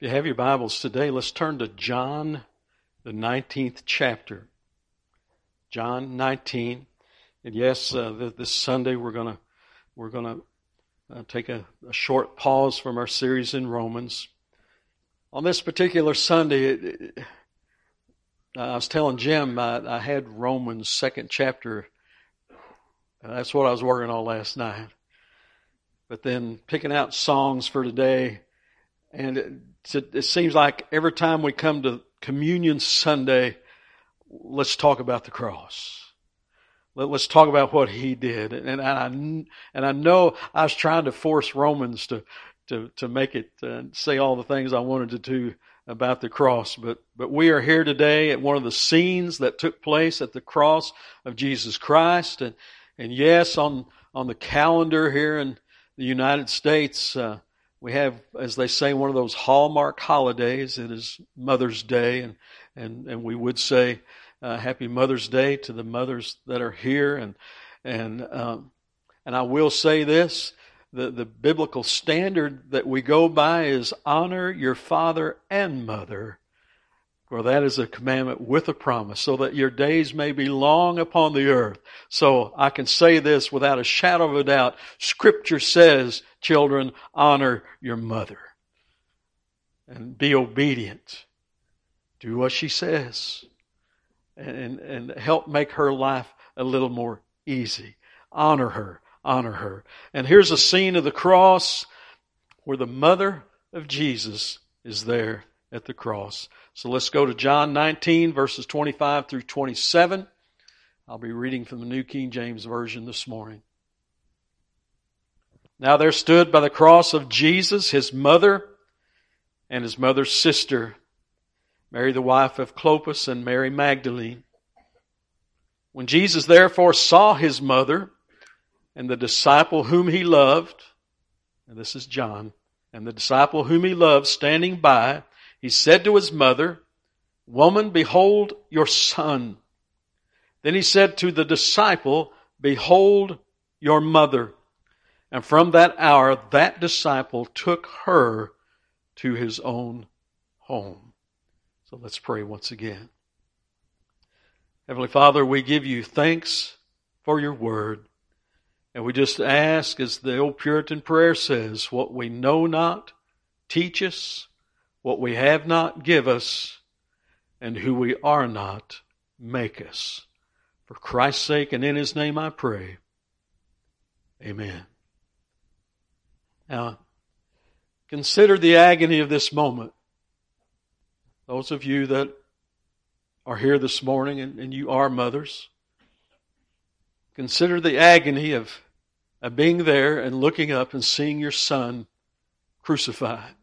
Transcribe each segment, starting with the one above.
If you have your Bibles today, let's turn to John, the 19th chapter. John 19. And yes, uh, this Sunday we're going to we're going to uh, take a, a, short pause from our series in Romans. On this particular Sunday, it, it, I was telling Jim I, I had Romans second chapter. That's what I was working on last night. But then picking out songs for today, and it seems like every time we come to Communion Sunday, let's talk about the cross. Let, us talk about what he did. And I, and I know I was trying to force Romans to, to, to make it uh, say all the things I wanted to do about the cross. But, but we are here today at one of the scenes that took place at the cross of Jesus Christ. And, and yes, on, on the calendar here in the United States, uh, we have, as they say, one of those hallmark holidays. It is Mother's Day, and and and we would say uh, Happy Mother's Day to the mothers that are here, and and um, and I will say this: the the biblical standard that we go by is honor your father and mother. For that is a commandment with a promise, so that your days may be long upon the earth. So I can say this without a shadow of a doubt. Scripture says, children, honor your mother. And be obedient. Do what she says. And, and help make her life a little more easy. Honor her. Honor her. And here's a scene of the cross where the mother of Jesus is there at the cross. So let's go to John 19, verses 25 through 27. I'll be reading from the New King James Version this morning. Now there stood by the cross of Jesus his mother and his mother's sister, Mary the wife of Clopas and Mary Magdalene. When Jesus therefore saw his mother and the disciple whom he loved, and this is John, and the disciple whom he loved standing by, he said to his mother, Woman, behold your son. Then he said to the disciple, Behold your mother. And from that hour, that disciple took her to his own home. So let's pray once again. Heavenly Father, we give you thanks for your word. And we just ask, as the old Puritan prayer says, what we know not, teach us, what we have not, give us. And who we are not, make us. For Christ's sake and in His name I pray. Amen. Now, consider the agony of this moment. Those of you that are here this morning and, and you are mothers, consider the agony of, of being there and looking up and seeing your son crucified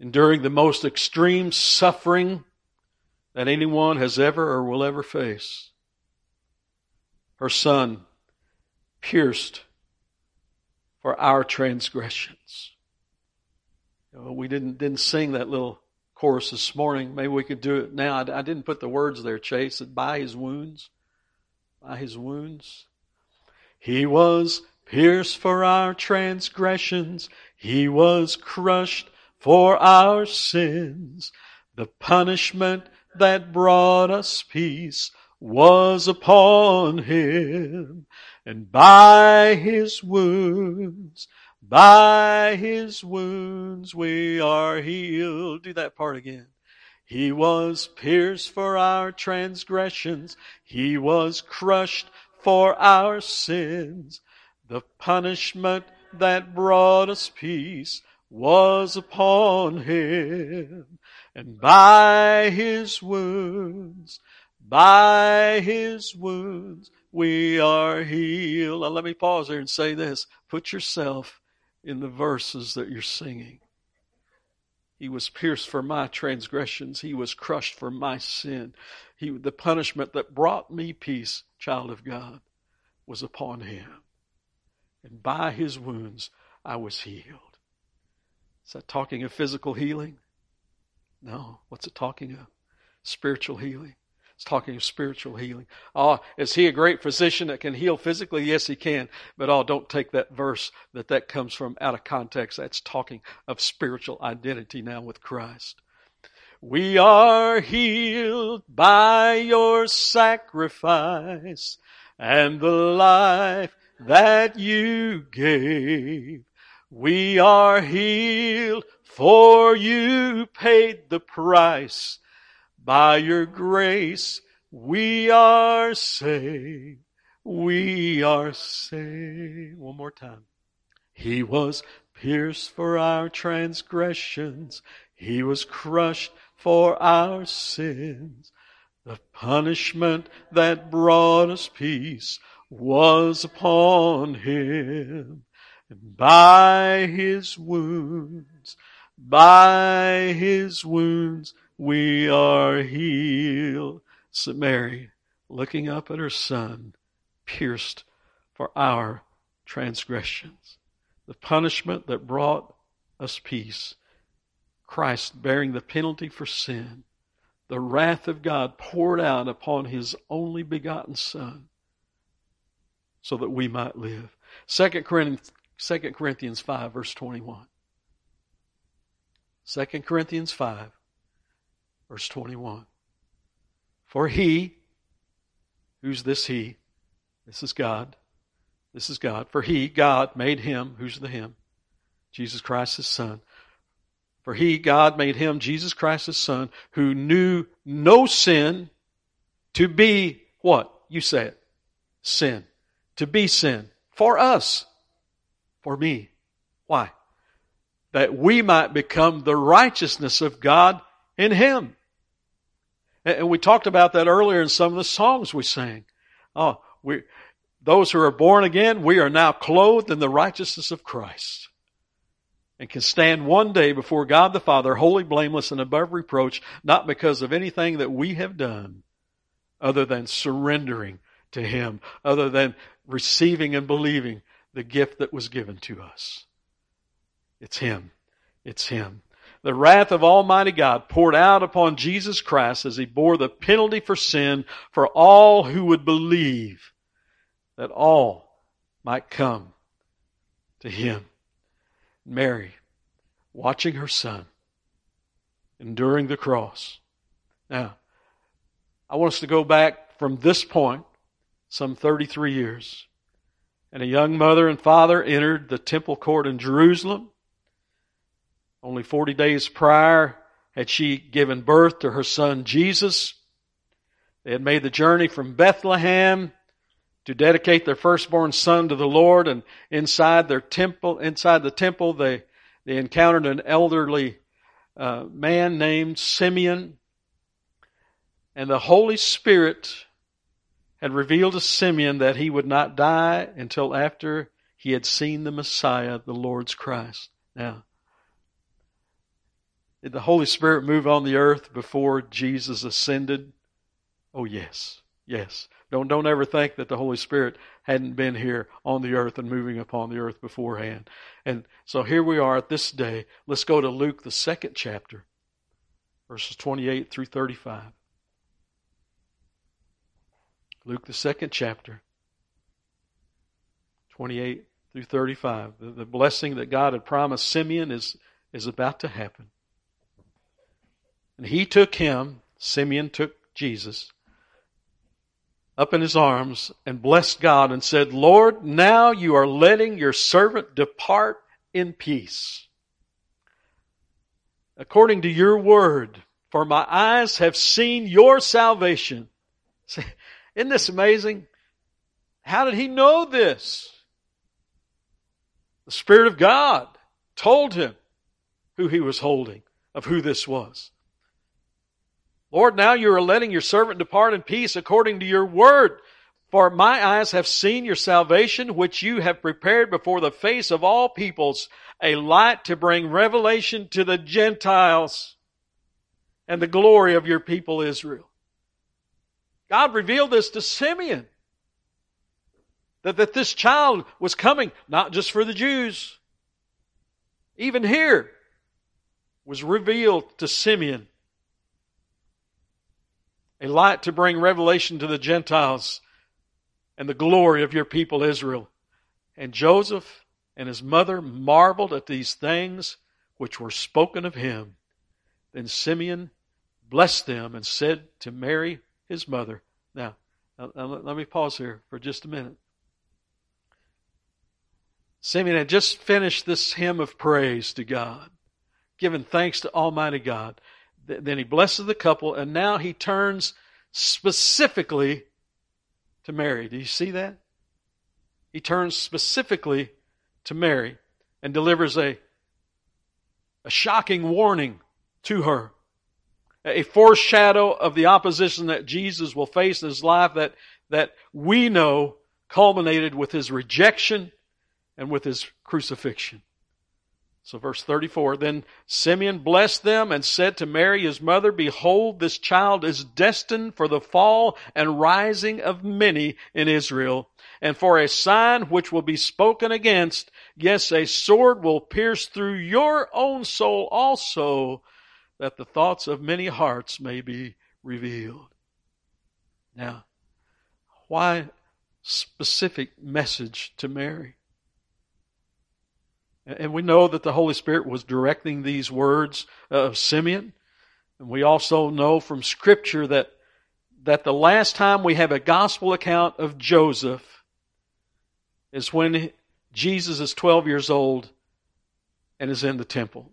enduring the most extreme suffering that anyone has ever or will ever face. Her son pierced for our transgressions. You know, we didn't didn't sing that little chorus this morning. Maybe we could do it now. I, I didn't put the words there, Chase. By his wounds, by his wounds, he was pierced for our transgressions. He was crushed for our sins. The punishment that brought us peace was upon him. And by his wounds, by his wounds we are healed. Do that part again. He was pierced for our transgressions. He was crushed for our sins. The punishment that brought us peace was upon him, and by his wounds, by his wounds, we are healed. Now let me pause there and say this. Put yourself in the verses that you're singing. He was pierced for my transgressions. He was crushed for my sin. He, the punishment that brought me peace, child of God, was upon him. And by his wounds I was healed. Is that talking of physical healing? No. What's it talking of? Spiritual healing. It's talking of spiritual healing. Oh, is he a great physician that can heal physically? Yes, he can. But oh, don't take that verse that that comes from out of context. That's talking of spiritual identity now with Christ. We are healed by your sacrifice and the life that you gave. We are healed for you paid the price. By your grace we are saved. We are saved. One more time. He was pierced for our transgressions. He was crushed for our sins. The punishment that brought us peace was upon him. By his wounds, by his wounds, we are healed. So Mary, looking up at her son, pierced for our transgressions. The punishment that brought us peace Christ bearing the penalty for sin, the wrath of God poured out upon his only begotten Son so that we might live. 2 Corinthians, 2 Corinthians 5, verse 21. 2 Corinthians 5, verse 21. For he, who's this he? This is God. This is God. For he, God, made him, who's the him? Jesus Christ, his son for he, God, made him, Jesus Christ, his son, who knew no sin, to be what? You say it. Sin. To be sin. For us. For me. Why? That we might become the righteousness of God in him. And we talked about that earlier in some of the songs we sang. Oh, we, those who are born again, we are now clothed in the righteousness of Christ and can stand one day before God the Father, holy, blameless, and above reproach, not because of anything that we have done, other than surrendering to Him, other than receiving and believing the gift that was given to us. It's Him. It's Him. The wrath of Almighty God poured out upon Jesus Christ as He bore the penalty for sin for all who would believe that all might come to Him. Mary watching her son enduring the cross. Now, I want us to go back from this point some 33 years. And a young mother and father entered the temple court in Jerusalem. Only 40 days prior had she given birth to her son Jesus. They had made the journey from Bethlehem to dedicate their firstborn son to the Lord. And inside their temple, inside the temple, they, they encountered an elderly uh, man named Simeon. And the Holy Spirit had revealed to Simeon that he would not die until after he had seen the Messiah, the Lord's Christ. Now, did the Holy Spirit move on the earth before Jesus ascended? Oh, yes. Yes. Don't, don't ever think that the Holy Spirit hadn't been here on the earth and moving upon the earth beforehand. And so here we are at this day. Let's go to Luke, the second chapter, verses 28 through 35. Luke, the second chapter, 28 through 35. The, the blessing that God had promised Simeon is, is about to happen. And he took him, Simeon took Jesus up in his arms and blessed God and said, Lord, now you are letting your servant depart in peace. According to your word, for my eyes have seen your salvation. Isn't this amazing? How did he know this? The Spirit of God told him who he was holding, of who this was. Lord, now you are letting your servant depart in peace according to your word. For my eyes have seen your salvation, which you have prepared before the face of all peoples, a light to bring revelation to the Gentiles and the glory of your people Israel. God revealed this to Simeon. That, that this child was coming, not just for the Jews. Even here was revealed to Simeon a light to bring revelation to the Gentiles and the glory of your people Israel. And Joseph and his mother marveled at these things which were spoken of him. Then Simeon blessed them and said to Mary, his mother, now, now, let me pause here for just a minute. Simeon had just finished this hymn of praise to God, giving thanks to Almighty God. Then he blesses the couple, and now he turns specifically to Mary. Do you see that? He turns specifically to Mary and delivers a, a shocking warning to her. A foreshadow of the opposition that Jesus will face in his life that, that we know culminated with his rejection and with his crucifixion. So verse 34, then Simeon blessed them and said to Mary his mother, Behold, this child is destined for the fall and rising of many in Israel, and for a sign which will be spoken against. Yes, a sword will pierce through your own soul also, that the thoughts of many hearts may be revealed. Now, why specific message to Mary? And we know that the Holy Spirit was directing these words of Simeon. And we also know from Scripture that, that the last time we have a gospel account of Joseph is when Jesus is 12 years old and is in the temple.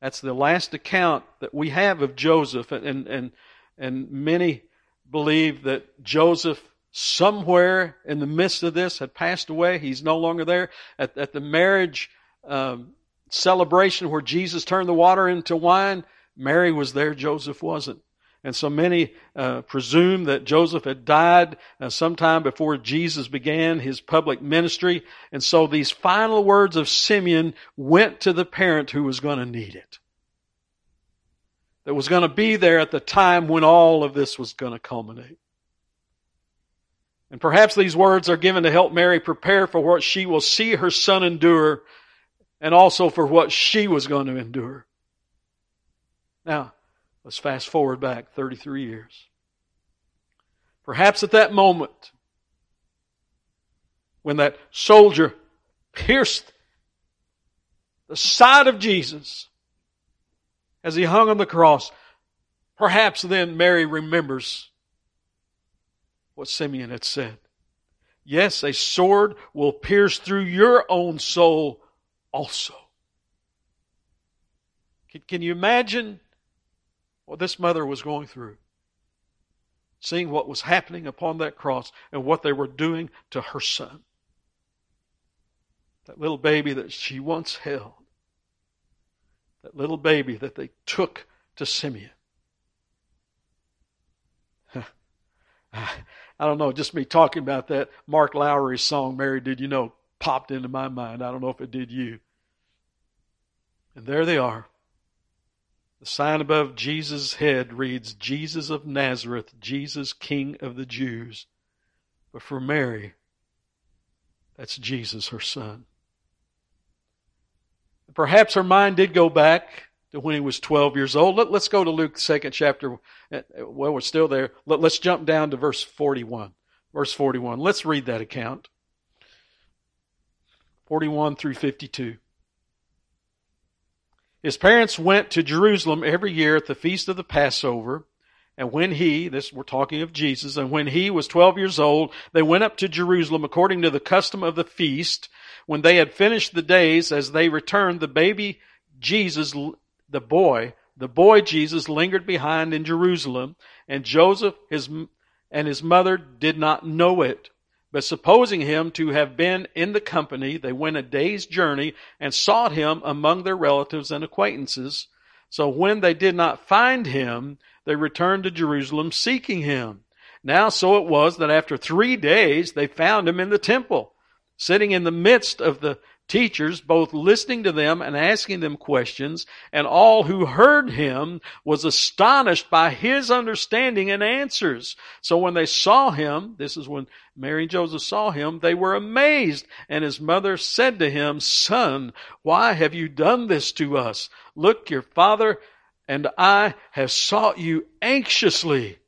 That's the last account that we have of Joseph. And, and, and many believe that Joseph somewhere in the midst of this had passed away. He's no longer there. At, at the marriage um, celebration where Jesus turned the water into wine, Mary was there, Joseph wasn't. And so many uh, presume that Joseph had died uh, sometime before Jesus began his public ministry. And so these final words of Simeon went to the parent who was going to need it. That was going to be there at the time when all of this was going to culminate. And perhaps these words are given to help Mary prepare for what she will see her son endure and also for what she was going to endure. Now, let's fast forward back 33 years. Perhaps at that moment, when that soldier pierced the side of Jesus as he hung on the cross, perhaps then Mary remembers what Simeon had said. Yes, a sword will pierce through your own soul also. Can, you imagine what this mother was going through? Seeing what was happening upon that cross and what they were doing to her son. That little baby that she once held. That little baby that they took to Simeon. I don't know, just me talking about that. Mark Lowry's song, Mary, Did You Know, popped into my mind. I don't know if it did you. And there they are. The sign above Jesus' head reads, Jesus of Nazareth, Jesus, King of the Jews. But for Mary, that's Jesus, her son. Perhaps her mind did go back to when he was 12 years old. Let, us go to Luke, second chapter. Well, we're still there. Let, let's jump down to verse 41. Verse 41. Let's read that account. 41 through 52. His parents went to Jerusalem every year at the feast of the Passover. And when he, this we're talking of Jesus, and when he was 12 years old, they went up to Jerusalem according to the custom of the feast. When they had finished the days, as they returned, the baby Jesus, the boy, the boy Jesus lingered behind in Jerusalem, and Joseph, his, and his mother did not know it. But supposing him to have been in the company, they went a day's journey and sought him among their relatives and acquaintances. So when they did not find him, they returned to Jerusalem seeking him. Now so it was that after three days they found him in the temple, sitting in the midst of the teachers, both listening to them and asking them questions, and all who heard him was astonished by his understanding and answers. So when they saw him, this is when Mary and Joseph saw him, they were amazed. And his mother said to him, Son, why have you done this to us? Look, your father and I have sought you anxiously.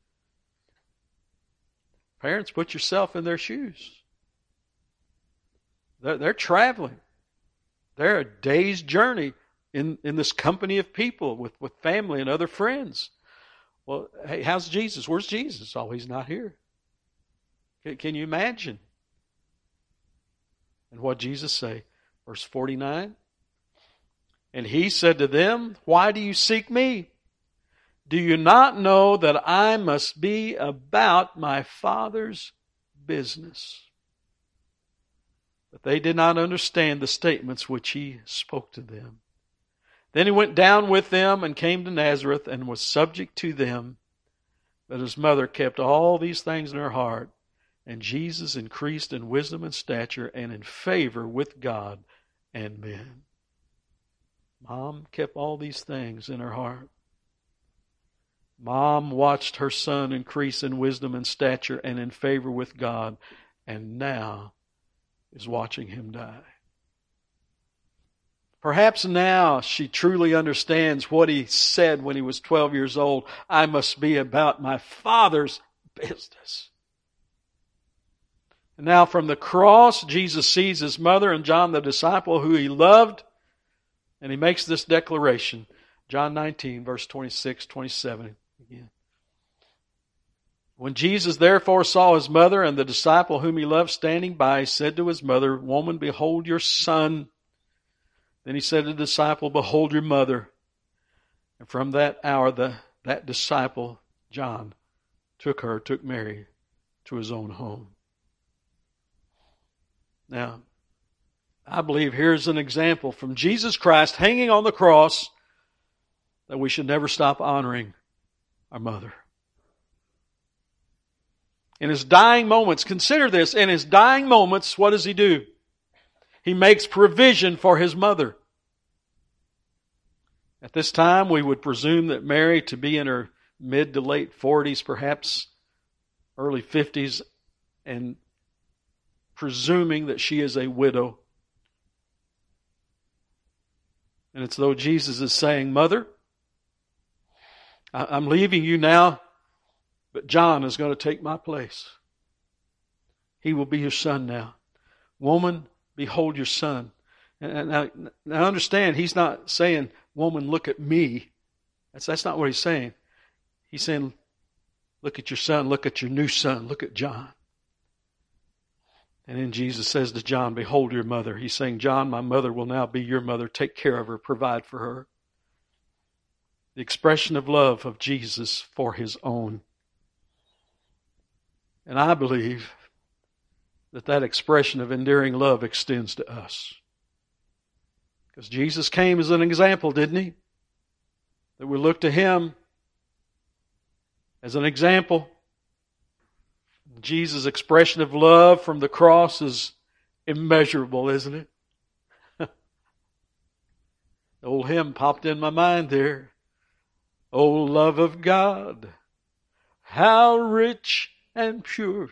Parents, put yourself in their shoes. They're, they're traveling. They're a day's journey in, in this company of people with, with family and other friends. Well, hey, how's Jesus? Where's Jesus? Oh, he's not here. Can, can you imagine? And what Jesus say? Verse 49. And he said to them, Why do you seek me? Do you not know that I must be about my Father's business? But they did not understand the statements which he spoke to them. Then he went down with them and came to Nazareth and was subject to them. But his mother kept all these things in her heart. And Jesus increased in wisdom and stature and in favor with God and men. Mom kept all these things in her heart. Mom watched her son increase in wisdom and stature and in favor with God, and now is watching him die. Perhaps now she truly understands what he said when he was 12 years old I must be about my Father's business. And now from the cross, Jesus sees his mother and John the disciple who he loved, and he makes this declaration. John 19, verse 26, 27 again. When Jesus therefore saw his mother and the disciple whom he loved standing by, he said to his mother, Woman, behold your son. Then he said to the disciple, Behold your mother. And from that hour, the, that disciple, John, took her, took Mary to his own home. Now, I believe here's an example from Jesus Christ hanging on the cross that we should never stop honoring our mother. In his dying moments, consider this, in his dying moments, what does he do? He makes provision for his mother. At this time, we would presume that Mary to be in her mid to late 40s, perhaps early 50s, and presuming that she is a widow. And it's though Jesus is saying, Mother, I'm leaving you now, but John is going to take my place. He will be your son now. Woman, behold your son. And now, now understand, he's not saying, Woman, look at me. That's, that's not what he's saying. He's saying, Look at your son, look at your new son, look at John. And then Jesus says to John, Behold your mother. He's saying, John, my mother will now be your mother. Take care of her, provide for her the expression of love of Jesus for his own. And I believe that that expression of endearing love extends to us. Because Jesus came as an example, didn't he? That we look to him as an example. Jesus' expression of love from the cross is immeasurable, isn't it? the old hymn popped in my mind there. O love of God, how rich and pure,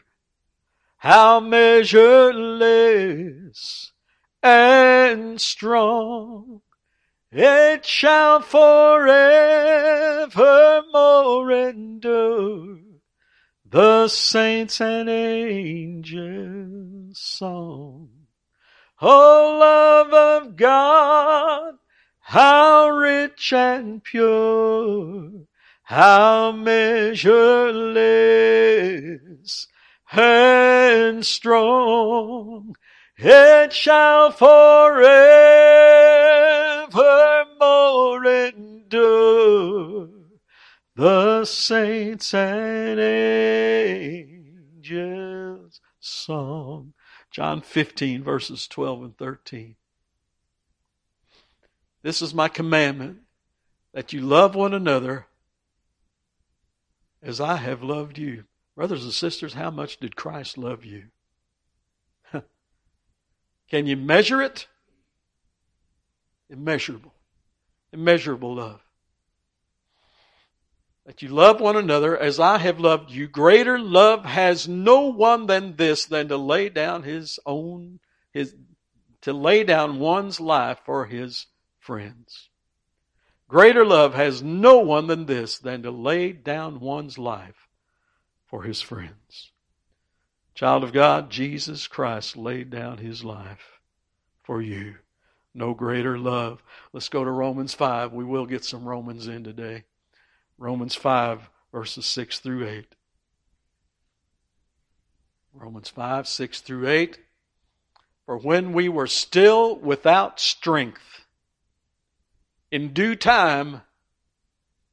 how measureless and strong, it shall forevermore endure. The saints and angels song. O love of God, how rich and pure, how measureless and strong, it shall forevermore endure. The saints and angels song. John 15 verses 12 and 13. This is my commandment that you love one another as I have loved you. Brothers and sisters, how much did Christ love you? Can you measure it? Immeasurable. Immeasurable love. That you love one another as I have loved you. Greater love has no one than this, than to lay down his own, his, to lay down one's life for his friends. Greater love has no one than this, than to lay down one's life for his friends. Child of God, Jesus Christ laid down his life for you. No greater love. Let's go to Romans 5. We will get some Romans in today. Romans 5, verses 6 through 8. Romans 5, 6 through 8. For when we were still without strength, in due time,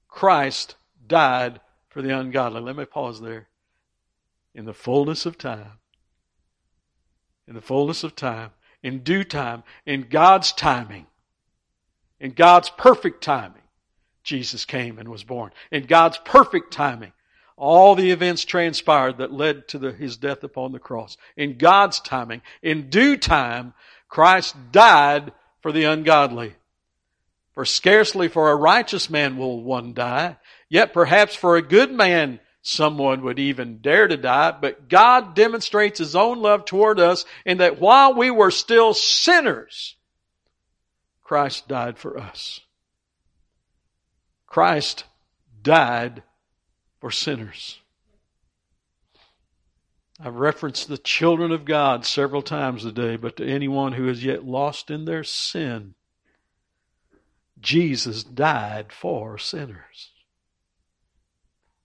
Christ died for the ungodly. Let me pause there. In the fullness of time, in the fullness of time, in due time, in God's timing, in God's perfect timing, Jesus came and was born. In God's perfect timing, all the events transpired that led to the, his death upon the cross. In God's timing, in due time, Christ died for the ungodly. For scarcely for a righteous man will one die, yet perhaps for a good man someone would even dare to die, but God demonstrates His own love toward us in that while we were still sinners, Christ died for us. Christ died for sinners. I've referenced the children of God several times today, but to anyone who is yet lost in their sin, Jesus died for sinners.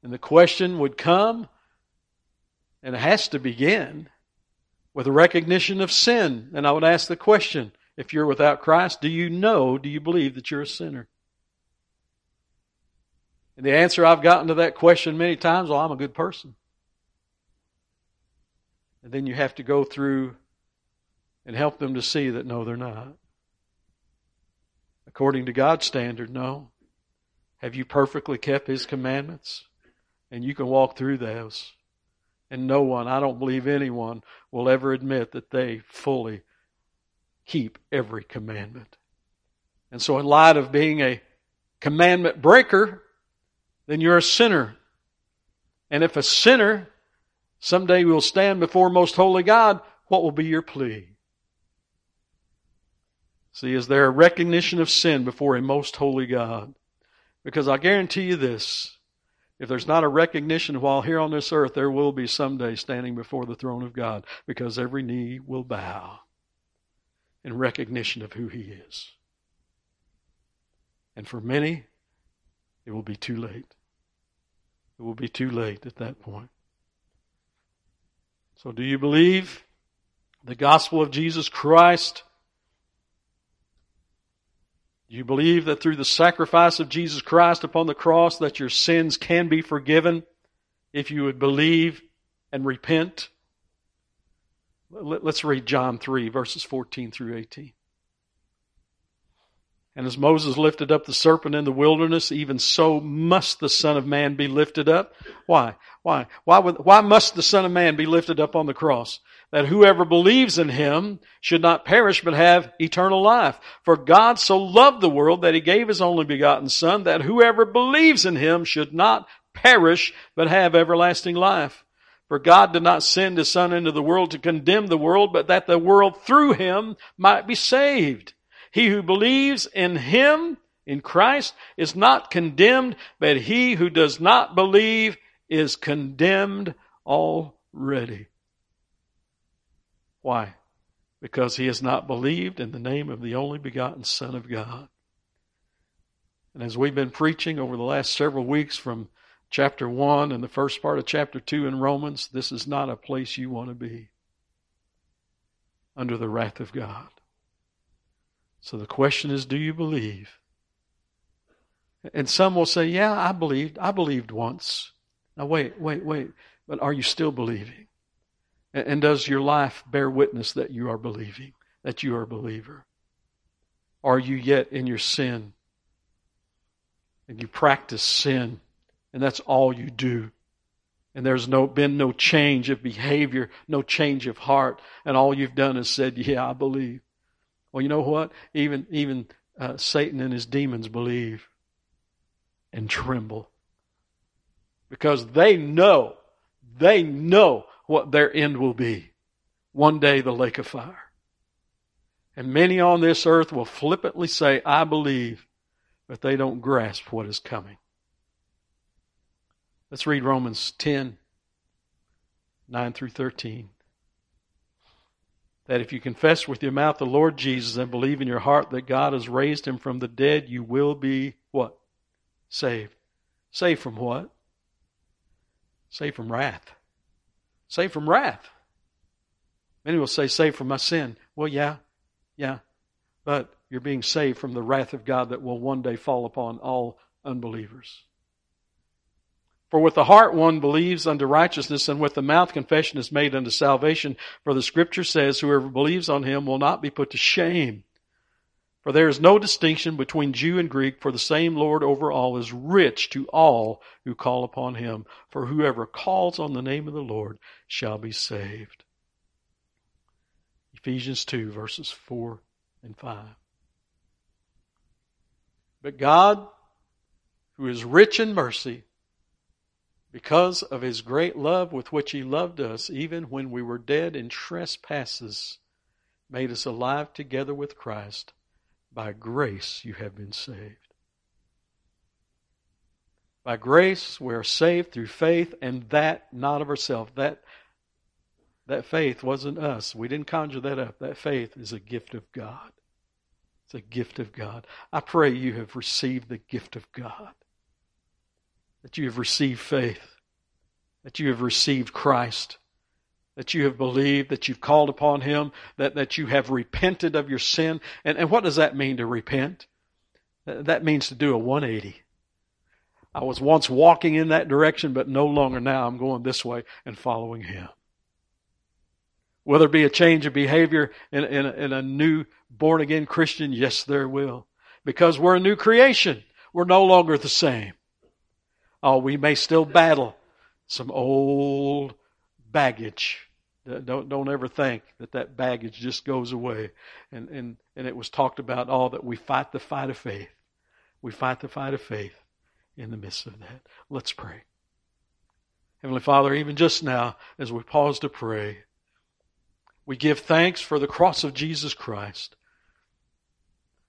And the question would come, and it has to begin, with a recognition of sin. And I would ask the question if you're without Christ, do you know, do you believe that you're a sinner? And the answer I've gotten to that question many times, well, I'm a good person. And then you have to go through and help them to see that no, they're not. According to God's standard, no. Have you perfectly kept His commandments? And you can walk through those. And no one, I don't believe anyone, will ever admit that they fully keep every commandment. And so, in light of being a commandment breaker, then you're a sinner. And if a sinner someday will stand before most holy God, what will be your plea? See, is there a recognition of sin before a most holy God? Because I guarantee you this if there's not a recognition while here on this earth, there will be someday standing before the throne of God because every knee will bow in recognition of who He is. And for many, it will be too late. It will be too late at that point. So, do you believe the gospel of Jesus Christ? You believe that through the sacrifice of Jesus Christ upon the cross that your sins can be forgiven if you would believe and repent? Let's read John 3 verses 14 through 18. And as Moses lifted up the serpent in the wilderness, even so must the Son of Man be lifted up. Why? Why? Why, would, why must the Son of Man be lifted up on the cross? That whoever believes in him should not perish but have eternal life. For God so loved the world that he gave his only begotten Son, that whoever believes in him should not perish but have everlasting life. For God did not send his Son into the world to condemn the world, but that the world through him might be saved. He who believes in him, in Christ, is not condemned, but he who does not believe is condemned already. Why? Because he has not believed in the name of the only begotten Son of God. And as we've been preaching over the last several weeks from chapter 1 and the first part of chapter 2 in Romans, this is not a place you want to be under the wrath of God. So the question is, do you believe? And some will say, yeah, I believed. I believed once. Now wait, wait, wait. But are you still believing? And does your life bear witness that you are believing, that you are a believer? Are you yet in your sin? And you practice sin, and that's all you do. And there's no, been no change of behavior, no change of heart, and all you've done is said, Yeah, I believe. Well, you know what? Even even uh, Satan and his demons believe and tremble because they know they know what their end will be. One day, the lake of fire. And many on this earth will flippantly say, "I believe," but they don't grasp what is coming. Let's read Romans 10, 9 through 13. That if you confess with your mouth the Lord Jesus and believe in your heart that God has raised him from the dead, you will be what? Saved. Saved from what? Saved from wrath. Saved from wrath. Many will say, saved from my sin. Well, yeah, yeah. But you're being saved from the wrath of God that will one day fall upon all unbelievers. For with the heart one believes unto righteousness, and with the mouth confession is made unto salvation. For the scripture says, Whoever believes on him will not be put to shame. For there is no distinction between Jew and Greek, for the same Lord over all is rich to all who call upon him. For whoever calls on the name of the Lord shall be saved. Ephesians 2, verses 4 and 5. But God, who is rich in mercy, because of his great love with which he loved us, even when we were dead in trespasses, made us alive together with Christ. By grace you have been saved. By grace we are saved through faith, and that not of ourselves. That that faith wasn't us. We didn't conjure that up. That faith is a gift of God. It's a gift of God. I pray you have received the gift of God. That you have received faith. That you have received Christ. That you have believed, that you've called upon Him, that, that you have repented of your sin. And, and what does that mean to repent? That means to do a 180. I was once walking in that direction, but no longer now. I'm going this way and following Him. Will there be a change of behavior in, in, in a new born again Christian? Yes, there will. Because we're a new creation. We're no longer the same. Oh, we may still battle some old baggage. Don't, don't ever think that that baggage just goes away. And, and, and it was talked about all that we fight the fight of faith. We fight the fight of faith in the midst of that. Let's pray. Heavenly Father, even just now, as we pause to pray, we give thanks for the cross of Jesus Christ.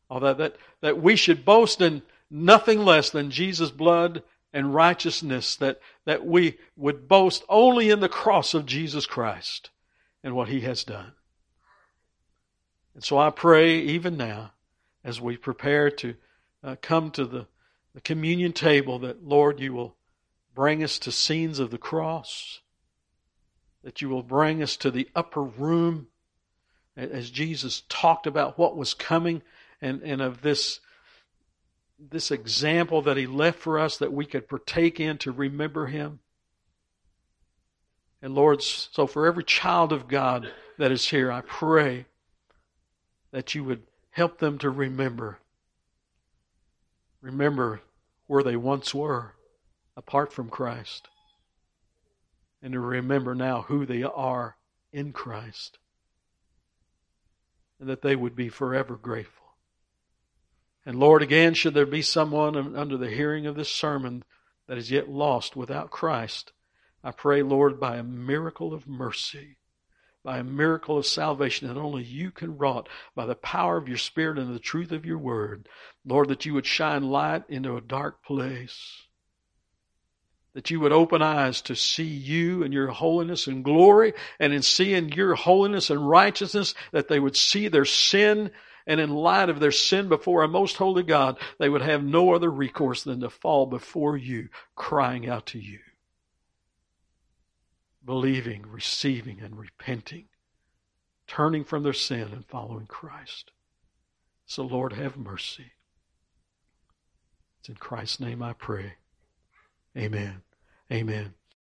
Oh, that, that, that we should boast in nothing less than Jesus' blood and righteousness, that, that we would boast only in the cross of Jesus Christ and what He has done. And so I pray even now, as we prepare to uh, come to the, the communion table, that Lord, you will bring us to scenes of the cross that you will bring us to the upper room as Jesus talked about what was coming and, and of this, this example that he left for us that we could partake in to remember him. And Lord, so for every child of God that is here, I pray that you would help them to remember. Remember where they once were apart from Christ and to remember now who they are in Christ. And that they would be forever grateful. And Lord, again, should there be someone under the hearing of this sermon that is yet lost without Christ, I pray, Lord, by a miracle of mercy, by a miracle of salvation that only you can wrought, by the power of your Spirit and the truth of your word, Lord, that you would shine light into a dark place that you would open eyes to see you and your holiness and glory, and in seeing your holiness and righteousness, that they would see their sin, and in light of their sin before a most holy God, they would have no other recourse than to fall before you, crying out to you, believing, receiving, and repenting, turning from their sin and following Christ. So, Lord, have mercy. It's in Christ's name I pray. Amen. Amen.